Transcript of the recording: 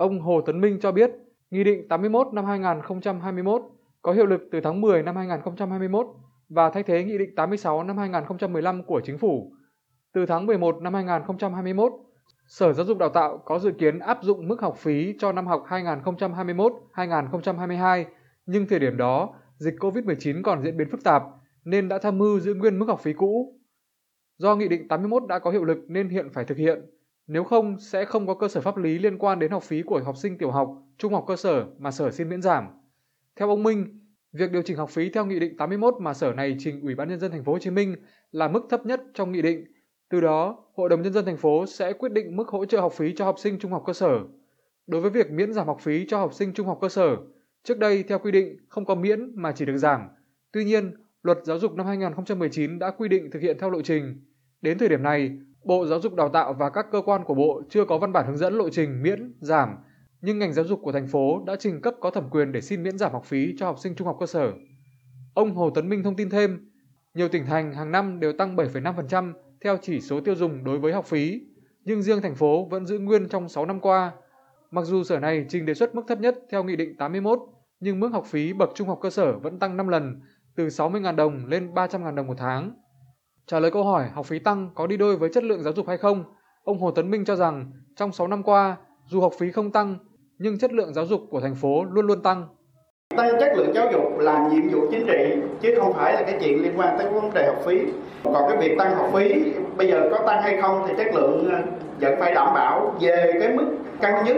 Ông Hồ Tấn Minh cho biết, Nghị định 81 năm 2021 có hiệu lực từ tháng 10 năm 2021 và thay thế Nghị định 86 năm 2015 của Chính phủ. Từ tháng 11 năm 2021, Sở Giáo dục Đào tạo có dự kiến áp dụng mức học phí cho năm học 2021-2022, nhưng thời điểm đó, dịch COVID-19 còn diễn biến phức tạp nên đã tham mưu giữ nguyên mức học phí cũ. Do Nghị định 81 đã có hiệu lực nên hiện phải thực hiện, nếu không sẽ không có cơ sở pháp lý liên quan đến học phí của học sinh tiểu học, trung học cơ sở mà Sở xin miễn giảm. Theo ông Minh, việc điều chỉnh học phí theo Nghị định 81 mà Sở này trình Ủy ban nhân dân thành phố Hồ Chí Minh là mức thấp nhất trong nghị định. Từ đó, Hội đồng nhân dân thành phố sẽ quyết định mức hỗ trợ học phí cho học sinh trung học cơ sở. Đối với việc miễn giảm học phí cho học sinh trung học cơ sở, trước đây theo quy định không có miễn mà chỉ được giảm. Tuy nhiên, Luật Giáo dục năm 2019 đã quy định thực hiện theo lộ trình. Đến thời điểm này, Bộ Giáo dục Đào tạo và các cơ quan của Bộ chưa có văn bản hướng dẫn lộ trình miễn, giảm, nhưng ngành giáo dục của thành phố đã trình cấp có thẩm quyền để xin miễn giảm học phí cho học sinh trung học cơ sở. Ông Hồ Tấn Minh thông tin thêm, nhiều tỉnh thành hàng năm đều tăng 7,5% theo chỉ số tiêu dùng đối với học phí, nhưng riêng thành phố vẫn giữ nguyên trong 6 năm qua. Mặc dù sở này trình đề xuất mức thấp nhất theo Nghị định 81, nhưng mức học phí bậc trung học cơ sở vẫn tăng 5 lần, từ 60.000 đồng lên 300.000 đồng một tháng. Trả lời câu hỏi học phí tăng có đi đôi với chất lượng giáo dục hay không, ông Hồ Tấn Minh cho rằng trong 6 năm qua, dù học phí không tăng, nhưng chất lượng giáo dục của thành phố luôn luôn tăng. Tăng chất lượng giáo dục là nhiệm vụ chính trị chứ không phải là cái chuyện liên quan tới vấn đề học phí. Còn cái việc tăng học phí bây giờ có tăng hay không thì chất lượng ờ, vẫn phải đảm bảo về cái mức cao nhất